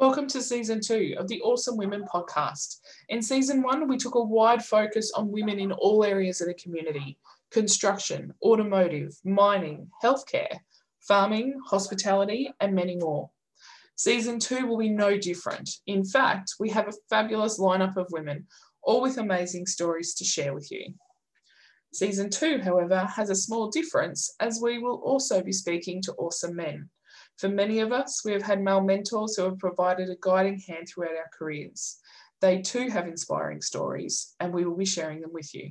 Welcome to season two of the Awesome Women podcast. In season one, we took a wide focus on women in all areas of the community construction, automotive, mining, healthcare, farming, hospitality, and many more. Season two will be no different. In fact, we have a fabulous lineup of women, all with amazing stories to share with you. Season two, however, has a small difference as we will also be speaking to awesome men. For many of us, we have had male mentors who have provided a guiding hand throughout our careers. They too have inspiring stories, and we will be sharing them with you.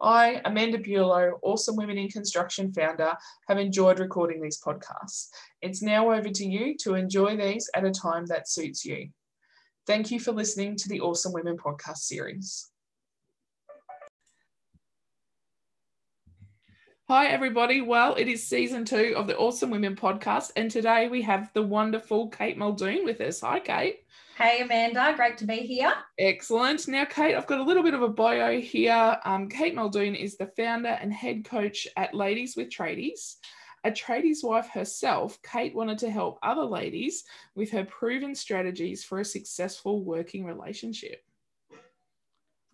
I, Amanda Bulow, Awesome Women in Construction founder, have enjoyed recording these podcasts. It's now over to you to enjoy these at a time that suits you. Thank you for listening to the Awesome Women podcast series. Hi, everybody. Well, it is season two of the Awesome Women podcast, and today we have the wonderful Kate Muldoon with us. Hi, Kate. Hey, Amanda. Great to be here. Excellent. Now, Kate, I've got a little bit of a bio here. Um, Kate Muldoon is the founder and head coach at Ladies with Tradies. A tradies wife herself, Kate wanted to help other ladies with her proven strategies for a successful working relationship.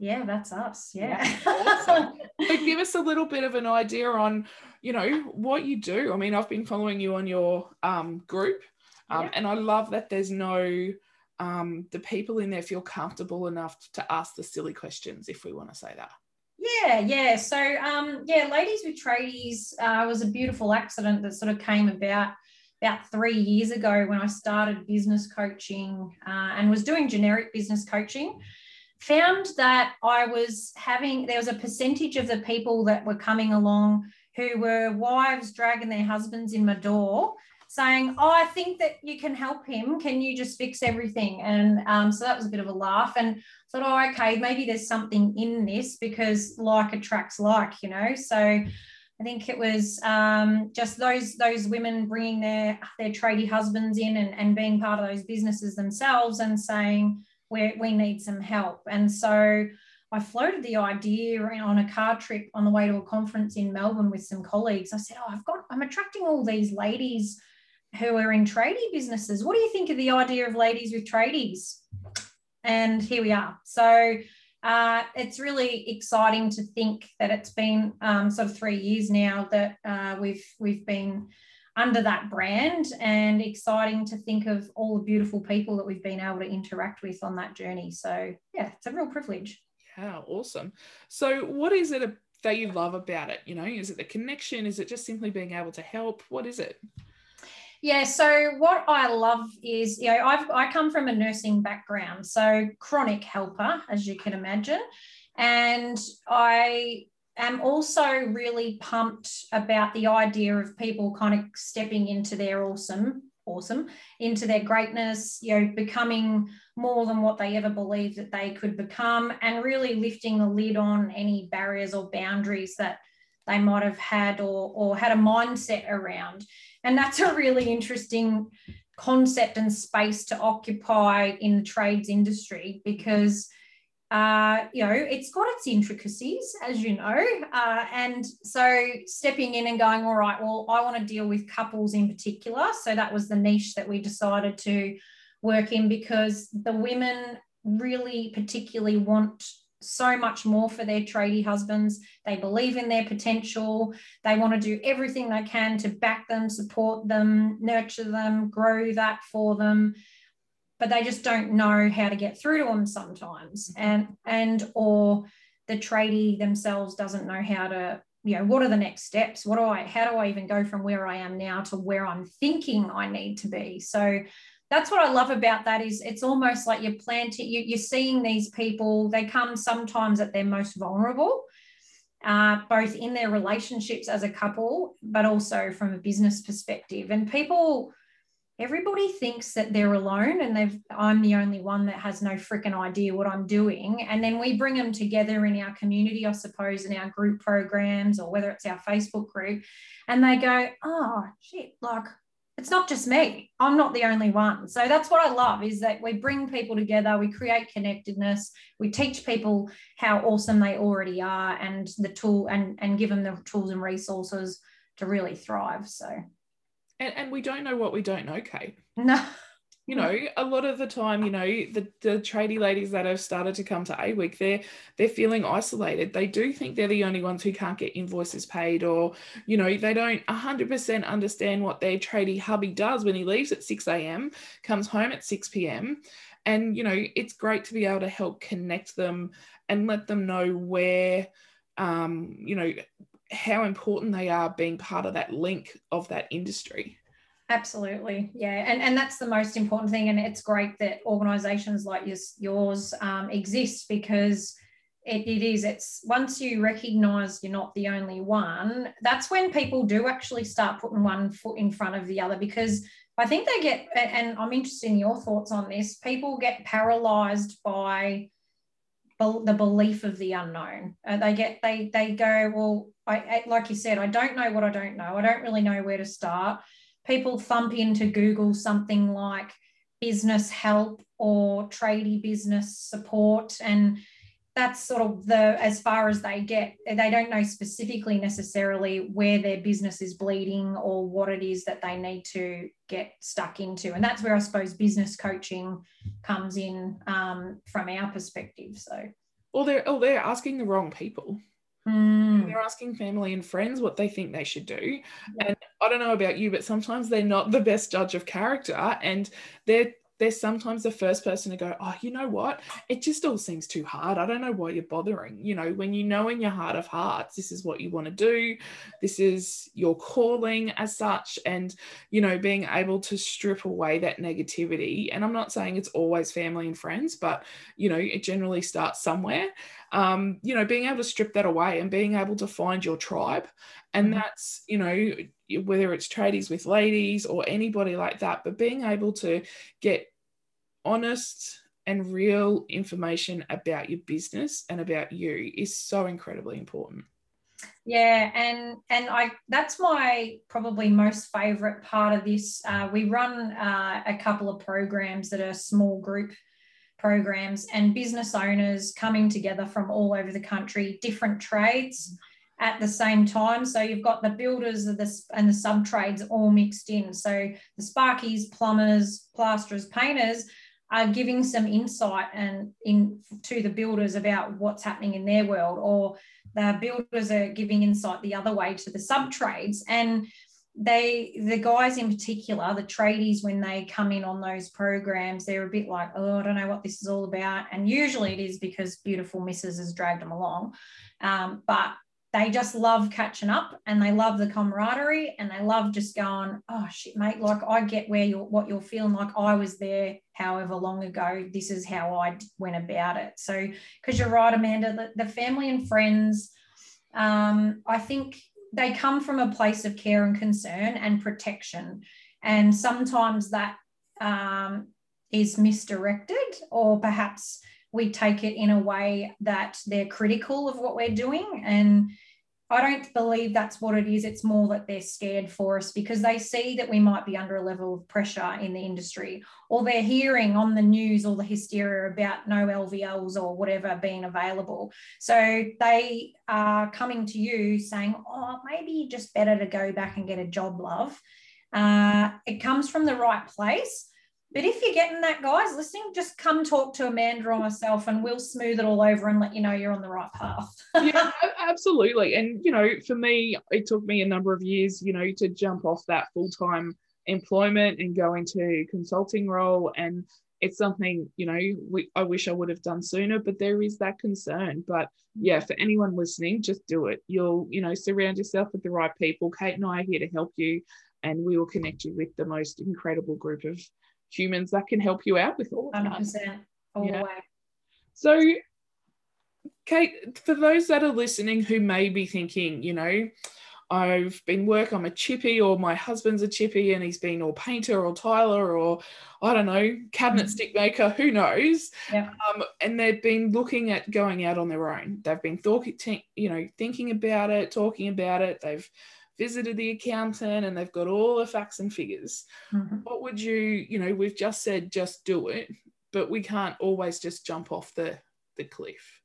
Yeah, that's us. Yeah. awesome. so give us a little bit of an idea on, you know, what you do. I mean, I've been following you on your um, group, um, yeah. and I love that there's no, um, the people in there feel comfortable enough to ask the silly questions, if we want to say that. Yeah, yeah. So, um, yeah, Ladies with Tradies uh, was a beautiful accident that sort of came about about three years ago when I started business coaching uh, and was doing generic business coaching found that I was having, there was a percentage of the people that were coming along who were wives dragging their husbands in my door saying, Oh, I think that you can help him. Can you just fix everything? And um, so that was a bit of a laugh. And thought, Oh, okay, maybe there's something in this because like attracts like, you know. So I think it was um, just those those women bringing their their tradie husbands in and, and being part of those businesses themselves and saying, where we need some help. And so I floated the idea on a car trip on the way to a conference in Melbourne with some colleagues. I said, Oh, I've got, I'm attracting all these ladies who are in tradie businesses. What do you think of the idea of ladies with tradies? And here we are. So uh, it's really exciting to think that it's been um, sort of three years now that uh, we've we've been under that brand and exciting to think of all the beautiful people that we've been able to interact with on that journey. So, yeah, it's a real privilege. Yeah, awesome. So, what is it that you love about it? You know, is it the connection? Is it just simply being able to help? What is it? Yeah, so what I love is, you know, I've I come from a nursing background, so chronic helper, as you can imagine. And I am also really pumped about the idea of people kind of stepping into their awesome awesome into their greatness you know becoming more than what they ever believed that they could become and really lifting the lid on any barriers or boundaries that they might have had or, or had a mindset around. And that's a really interesting concept and space to occupy in the trades industry because uh, you know, it's got its intricacies, as you know. Uh, and so stepping in and going, all right, well, I want to deal with couples in particular. So that was the niche that we decided to work in because the women really particularly want so much more for their tradie husbands. They believe in their potential. They want to do everything they can to back them, support them, nurture them, grow that for them but they just don't know how to get through to them sometimes. Mm-hmm. and and or the tradie themselves doesn't know how to you know what are the next steps? What do i how do i even go from where i am now to where i'm thinking i need to be? So that's what i love about that is it's almost like you're planting you, you're seeing these people they come sometimes at their most vulnerable uh, both in their relationships as a couple but also from a business perspective. And people everybody thinks that they're alone and they've i'm the only one that has no freaking idea what i'm doing. And then we bring them together in our community i suppose in our group programs or whether it's our facebook group. And they go oh shit like it's not just me. I'm not the only one. So that's what i love is that we bring people together we create connectedness we teach people how awesome they already are and the tool and and give them the tools and resources to really thrive so and, and we don't know what we don't know, Kate. No. you know a lot of the time you know the, the tradie ladies that have started to come to a week they're they're feeling isolated they do think they're the only ones who can't get invoices paid or you know they don't 100% understand what their tradie hubby does when he leaves at 6 a.m comes home at 6 p.m and you know it's great to be able to help connect them and let them know where um you know how important they are being part of that link of that industry Absolutely, yeah, and and that's the most important thing. And it's great that organisations like yours, yours um, exist because it, it is. It's once you recognise you're not the only one, that's when people do actually start putting one foot in front of the other. Because I think they get, and I'm interested in your thoughts on this. People get paralysed by the belief of the unknown. Uh, they get they they go well. I, like you said, I don't know what I don't know. I don't really know where to start. People thump into Google something like business help or tradie business support and that's sort of the as far as they get they don't know specifically necessarily where their business is bleeding or what it is that they need to get stuck into. And that's where i suppose business coaching comes in um, from our perspective so. Or they're or they're asking the wrong people Mm. They're asking family and friends what they think they should do. Yeah. And I don't know about you, but sometimes they're not the best judge of character and they're they're sometimes the first person to go, oh, you know what? It just all seems too hard. I don't know why you're bothering. You know, when you know in your heart of hearts, this is what you want to do, this is your calling as such, and, you know, being able to strip away that negativity. And I'm not saying it's always family and friends, but, you know, it generally starts somewhere. Um, you know, being able to strip that away and being able to find your tribe. And mm-hmm. that's, you know, whether it's tradies with ladies or anybody like that, but being able to get honest and real information about your business and about you is so incredibly important yeah and and i that's my probably most favorite part of this uh, we run uh, a couple of programs that are small group programs and business owners coming together from all over the country different trades at the same time. So you've got the builders and the, and the sub trades all mixed in. So the sparkies plumbers plasterers painters are giving some insight and in to the builders about what's happening in their world or the builders are giving insight the other way to the sub trades. And they the guys in particular the tradies when they come in on those programs they're a bit like oh i don't know what this is all about and usually it is because beautiful misses has dragged them along um, but they just love catching up and they love the camaraderie and they love just going, oh shit, mate, like I get where you're what you're feeling like I was there however long ago. This is how I went about it. So because you're right, Amanda, the, the family and friends, um, I think they come from a place of care and concern and protection. And sometimes that um, is misdirected or perhaps we take it in a way that they're critical of what we're doing. And I don't believe that's what it is. It's more that they're scared for us because they see that we might be under a level of pressure in the industry, or they're hearing on the news all the hysteria about no LVLs or whatever being available. So they are coming to you saying, oh, maybe just better to go back and get a job, love. Uh, it comes from the right place but if you're getting that, guys, listening, just come talk to Amanda or myself and we'll smooth it all over and let you know you're on the right path. yeah, absolutely. And, you know, for me, it took me a number of years, you know, to jump off that full time employment and go into consulting role. And it's something, you know, we, I wish I would have done sooner, but there is that concern. But yeah, for anyone listening, just do it. You'll, you know, surround yourself with the right people. Kate and I are here to help you and we will connect you with the most incredible group of humans that can help you out with all of 100%, that. All yeah. the way. So, Kate, for those that are listening who may be thinking, you know, I've been work, I'm a chippy, or my husband's a chippy and he's been or painter or tiler or I don't know, cabinet mm-hmm. stick maker, who knows? Yeah. Um, and they've been looking at going out on their own. They've been talking, you know, thinking about it, talking about it. They've visited the accountant and they've got all the facts and figures. Mm-hmm. What would you, you know, we've just said just do it, but we can't always just jump off the, the cliff.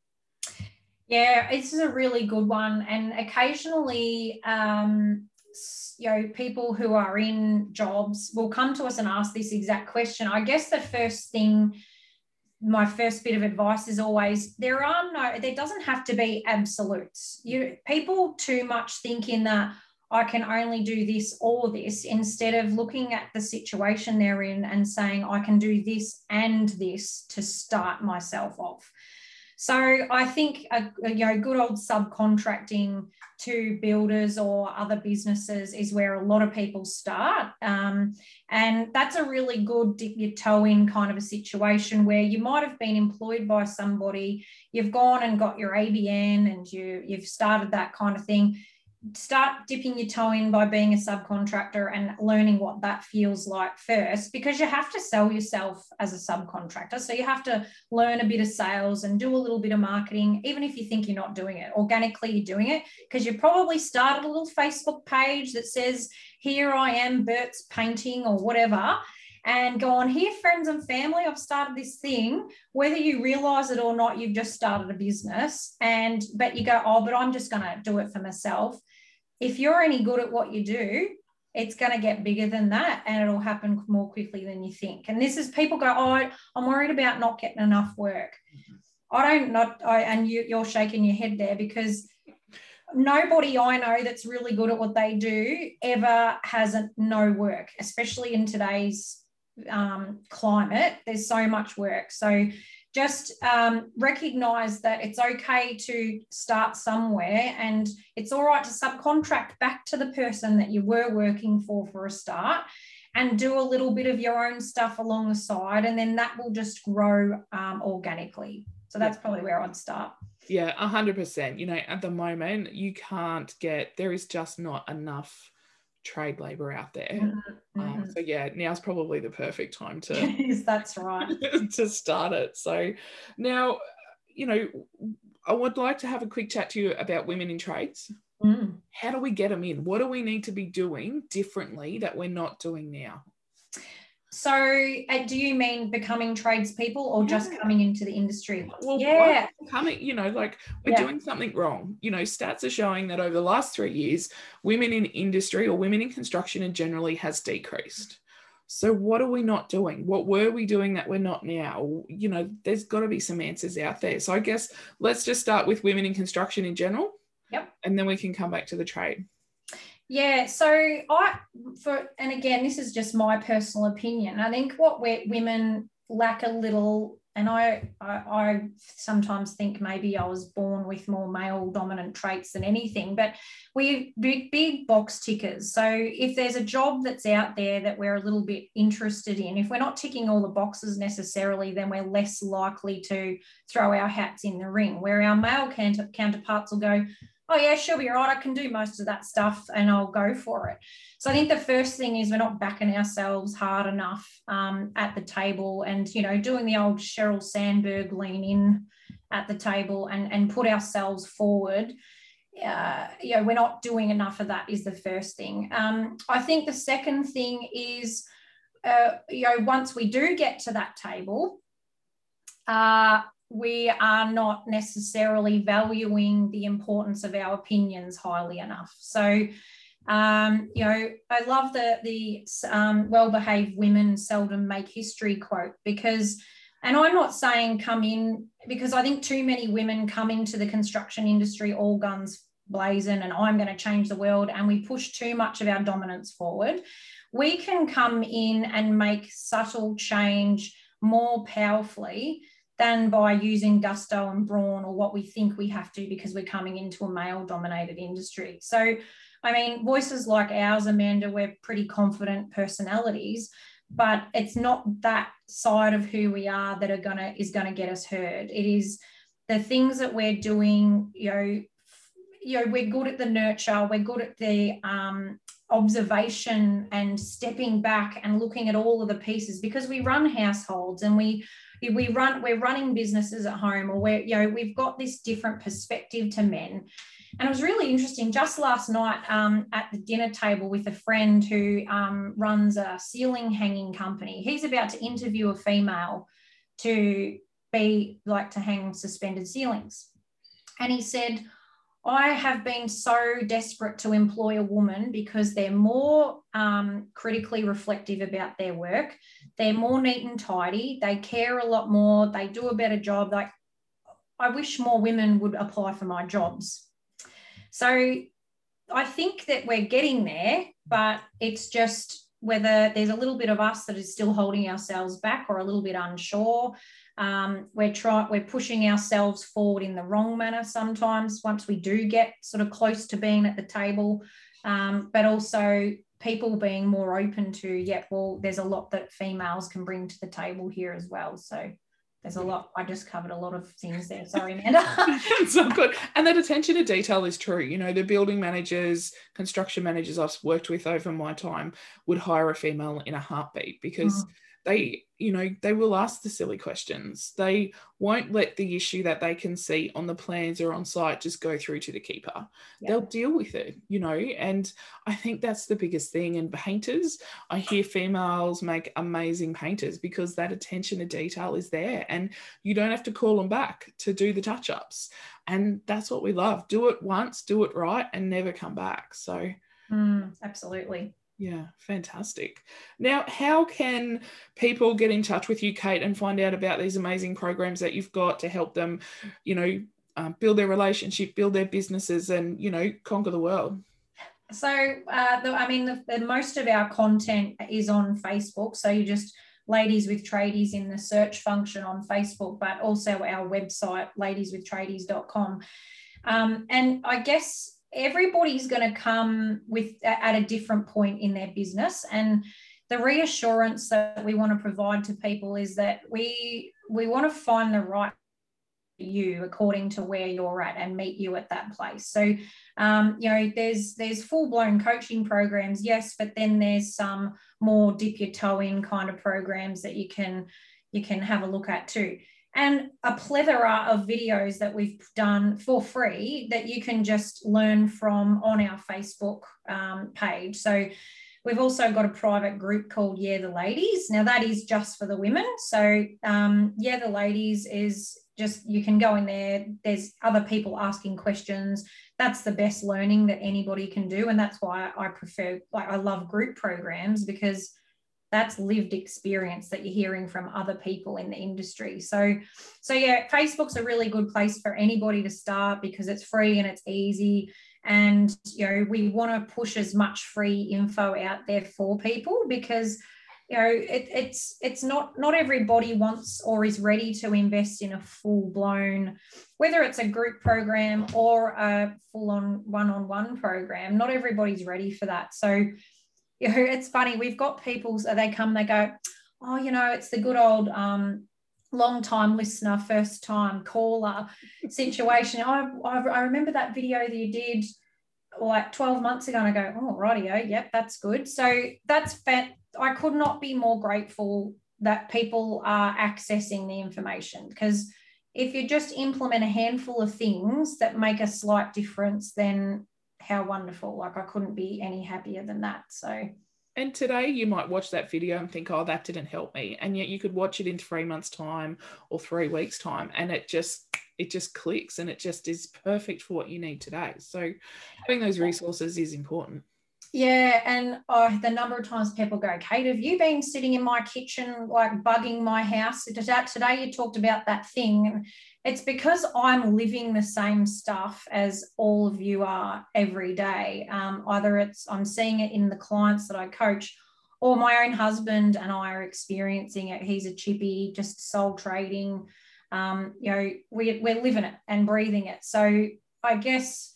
Yeah, this is a really good one. And occasionally, um, you know people who are in jobs will come to us and ask this exact question i guess the first thing my first bit of advice is always there are no there doesn't have to be absolutes you people too much think in that i can only do this or this instead of looking at the situation they're in and saying i can do this and this to start myself off. So I think a, a, you know good old subcontracting to builders or other businesses is where a lot of people start, um, and that's a really good dip your toe in kind of a situation where you might have been employed by somebody, you've gone and got your ABN and you you've started that kind of thing start dipping your toe in by being a subcontractor and learning what that feels like first because you have to sell yourself as a subcontractor. So you have to learn a bit of sales and do a little bit of marketing even if you think you're not doing it. Organically you're doing it because you probably started a little facebook page that says here i am bert's painting or whatever and go on here friends and family i've started this thing. Whether you realize it or not you've just started a business and but you go oh but i'm just going to do it for myself if you're any good at what you do, it's going to get bigger than that and it'll happen more quickly than you think. And this is people go, oh, I'm worried about not getting enough work. I don't not, I, and you, you're shaking your head there because nobody I know that's really good at what they do ever has a, no work, especially in today's um, climate. There's so much work. So just um, recognize that it's okay to start somewhere and it's all right to subcontract back to the person that you were working for for a start and do a little bit of your own stuff along the side and then that will just grow um, organically. So that's probably where i'd start. Yeah 100% you know at the moment you can't get there is just not enough trade labor out there. Mm-hmm. Um, so yeah, now's probably the perfect time to. yes, that's right. to start it. So now, you know, I would like to have a quick chat to you about women in trades. Mm. How do we get them in? What do we need to be doing differently that we're not doing now? So, uh, do you mean becoming tradespeople or yeah. just coming into the industry? Well, yeah, coming, you know, like we're yeah. doing something wrong. You know, stats are showing that over the last three years, women in industry or women in construction in generally has decreased. So, what are we not doing? What were we doing that we're not now? You know, there's got to be some answers out there. So, I guess let's just start with women in construction in general. Yep. And then we can come back to the trade. Yeah, so I for and again, this is just my personal opinion. I think what we women lack a little, and I, I, I sometimes think maybe I was born with more male dominant traits than anything, but we big big box tickers. So if there's a job that's out there that we're a little bit interested in, if we're not ticking all the boxes necessarily, then we're less likely to throw our hats in the ring. Where our male counterparts will go oh yeah, she'll be right. I can do most of that stuff and I'll go for it. So I think the first thing is we're not backing ourselves hard enough um, at the table and, you know, doing the old Sheryl Sandberg lean in at the table and, and put ourselves forward. Uh, you know, we're not doing enough of that is the first thing. Um, I think the second thing is, uh, you know, once we do get to that table, uh, we are not necessarily valuing the importance of our opinions highly enough. So, um, you know, I love the the um, well-behaved women seldom make history quote because, and I'm not saying come in because I think too many women come into the construction industry all guns blazing and I'm going to change the world, and we push too much of our dominance forward. We can come in and make subtle change more powerfully than by using gusto and brawn or what we think we have to because we're coming into a male dominated industry. So, I mean, voices like ours, Amanda, we're pretty confident personalities, but it's not that side of who we are that are gonna is gonna get us heard. It is the things that we're doing, you know, you know, we're good at the nurture, we're good at the um, observation and stepping back and looking at all of the pieces because we run households and we we run we're running businesses at home or we're you know we've got this different perspective to men. And it was really interesting. Just last night um, at the dinner table with a friend who um, runs a ceiling hanging company. He's about to interview a female to be like to hang suspended ceilings. And he said I have been so desperate to employ a woman because they're more um, critically reflective about their work. They're more neat and tidy. They care a lot more. They do a better job. Like, I wish more women would apply for my jobs. So I think that we're getting there, but it's just whether there's a little bit of us that is still holding ourselves back or a little bit unsure. Um, we're trying, we're pushing ourselves forward in the wrong manner sometimes once we do get sort of close to being at the table, um, but also people being more open to, yeah, well, there's a lot that females can bring to the table here as well. So there's a lot. I just covered a lot of things there. Sorry, Amanda. it's not good. And that attention to detail is true. You know, the building managers, construction managers I've worked with over my time would hire a female in a heartbeat because mm they you know they will ask the silly questions. They won't let the issue that they can see on the plans or on site just go through to the keeper. Yeah. they'll deal with it you know and i think that's the biggest thing. And painters i hear females make amazing painters because that attention to detail is there and you don't have to call them back to do the touch ups and that's what we love. Do it once do it right and never come back. So mm, absolutely yeah, fantastic. Now, how can people get in touch with you, Kate, and find out about these amazing programs that you've got to help them, you know, um, build their relationship, build their businesses, and you know, conquer the world? So, uh, the, I mean, the, the, most of our content is on Facebook. So you just ladies with tradies in the search function on Facebook, but also our website, ladieswithtradies.com. Um, and I guess everybody's going to come with at a different point in their business. And the reassurance that we want to provide to people is that we we want to find the right you according to where you're at and meet you at that place. So um, you know there's there's full-blown coaching programs yes but then there's some more dip your toe in kind of programs that you can you can have a look at too and a plethora of videos that we've done for free that you can just learn from on our Facebook um, page. So we've also got a private group called Yeah the Ladies. Now that is just for the women. So um, Yeah the Ladies is just you can go in there. There's other people asking questions. That's the best learning that anybody can do, and that's why I prefer like I love group programs because that's lived experience that you're hearing from other people in the industry. So so yeah facebook's a really good place for anybody to start because it's free and it's easy. And you know we want to push as much free info out there for people because you know it, it's it's not not everybody wants or is ready to invest in a full blown whether it's a group program or a full on one on one program not everybody's ready for that. So you know, it's funny. We've got people, so they come, they go, oh, you know, it's the good old um, long time listener, first time caller situation. I, I, I, remember that video that you did like 12 months ago, and I go, oh, rightio, yep, that's good. So that's fat. I could not be more grateful that people are accessing the information because if you just implement a handful of things that make a slight difference, then how wonderful. Like I couldn't be any happier than that. So and today you might watch that video and think, oh, that didn't help me. And yet you could watch it in three months' time or three weeks' time and it just it just clicks and it just is perfect for what you need today. So having those resources is important. Yeah, and oh, the number of times people go, Kate, have you been sitting in my kitchen like bugging my house? Today you talked about that thing. It's because I'm living the same stuff as all of you are every day. Um, either it's I'm seeing it in the clients that I coach, or my own husband and I are experiencing it. He's a chippy, just sole trading. Um, you know, we, we're living it and breathing it. So I guess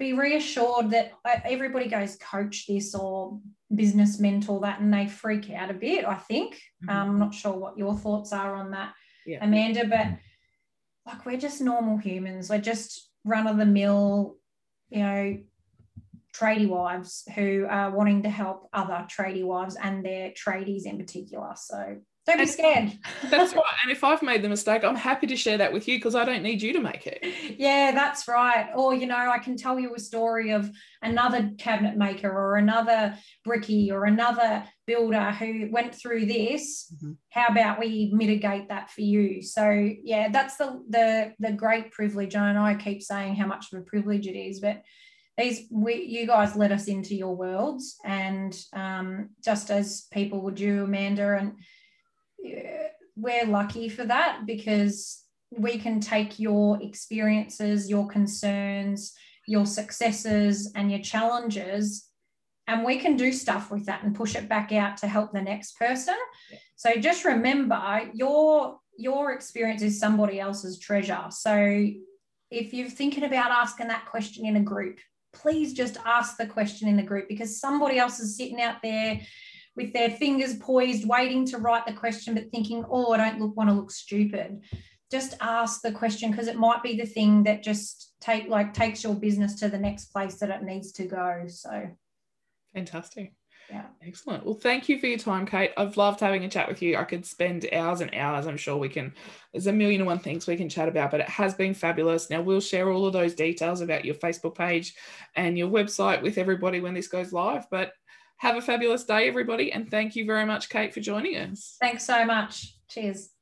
be reassured that uh, everybody goes coach this or business mentor that and they freak out a bit i think mm-hmm. um, i'm not sure what your thoughts are on that yeah. amanda but like we're just normal humans. We're just run of the mill you know tradie wives who are wanting to help other tradie wives and their tradies in particular. So Don't be scared. that's right. And if I've made the mistake, I'm happy to share that with you because I don't need you to make it. Yeah, that's right. Or, you know, I can tell you a story of another cabinet maker or another bricky or another builder who went through this. Mm-hmm. How about we mitigate that for you? So yeah, that's the the the great privilege. And I know I keep saying how much of a privilege it is, but these we you guys let us into your worlds and um, just as people would you amanda and we're lucky for that because we can take your experiences your concerns your successes and your challenges and we can do stuff with that and push it back out to help the next person. So just remember your your experience is somebody else's treasure. So if you're thinking about asking that question in a group please just ask the question in the group because somebody else is sitting out there with their fingers poised, waiting to write the question, but thinking, oh, I don't look, want to look stupid. Just ask the question because it might be the thing that just take like takes your business to the next place that it needs to go. So fantastic. Yeah. Excellent. Well, thank you for your time, Kate. I've loved having a chat with you. I could spend hours and hours. I'm sure we can, there's a million and one things we can chat about, but it has been fabulous. Now, we'll share all of those details about your Facebook page and your website with everybody when this goes live. But have a fabulous day, everybody. And thank you very much, Kate, for joining us. Thanks so much. Cheers.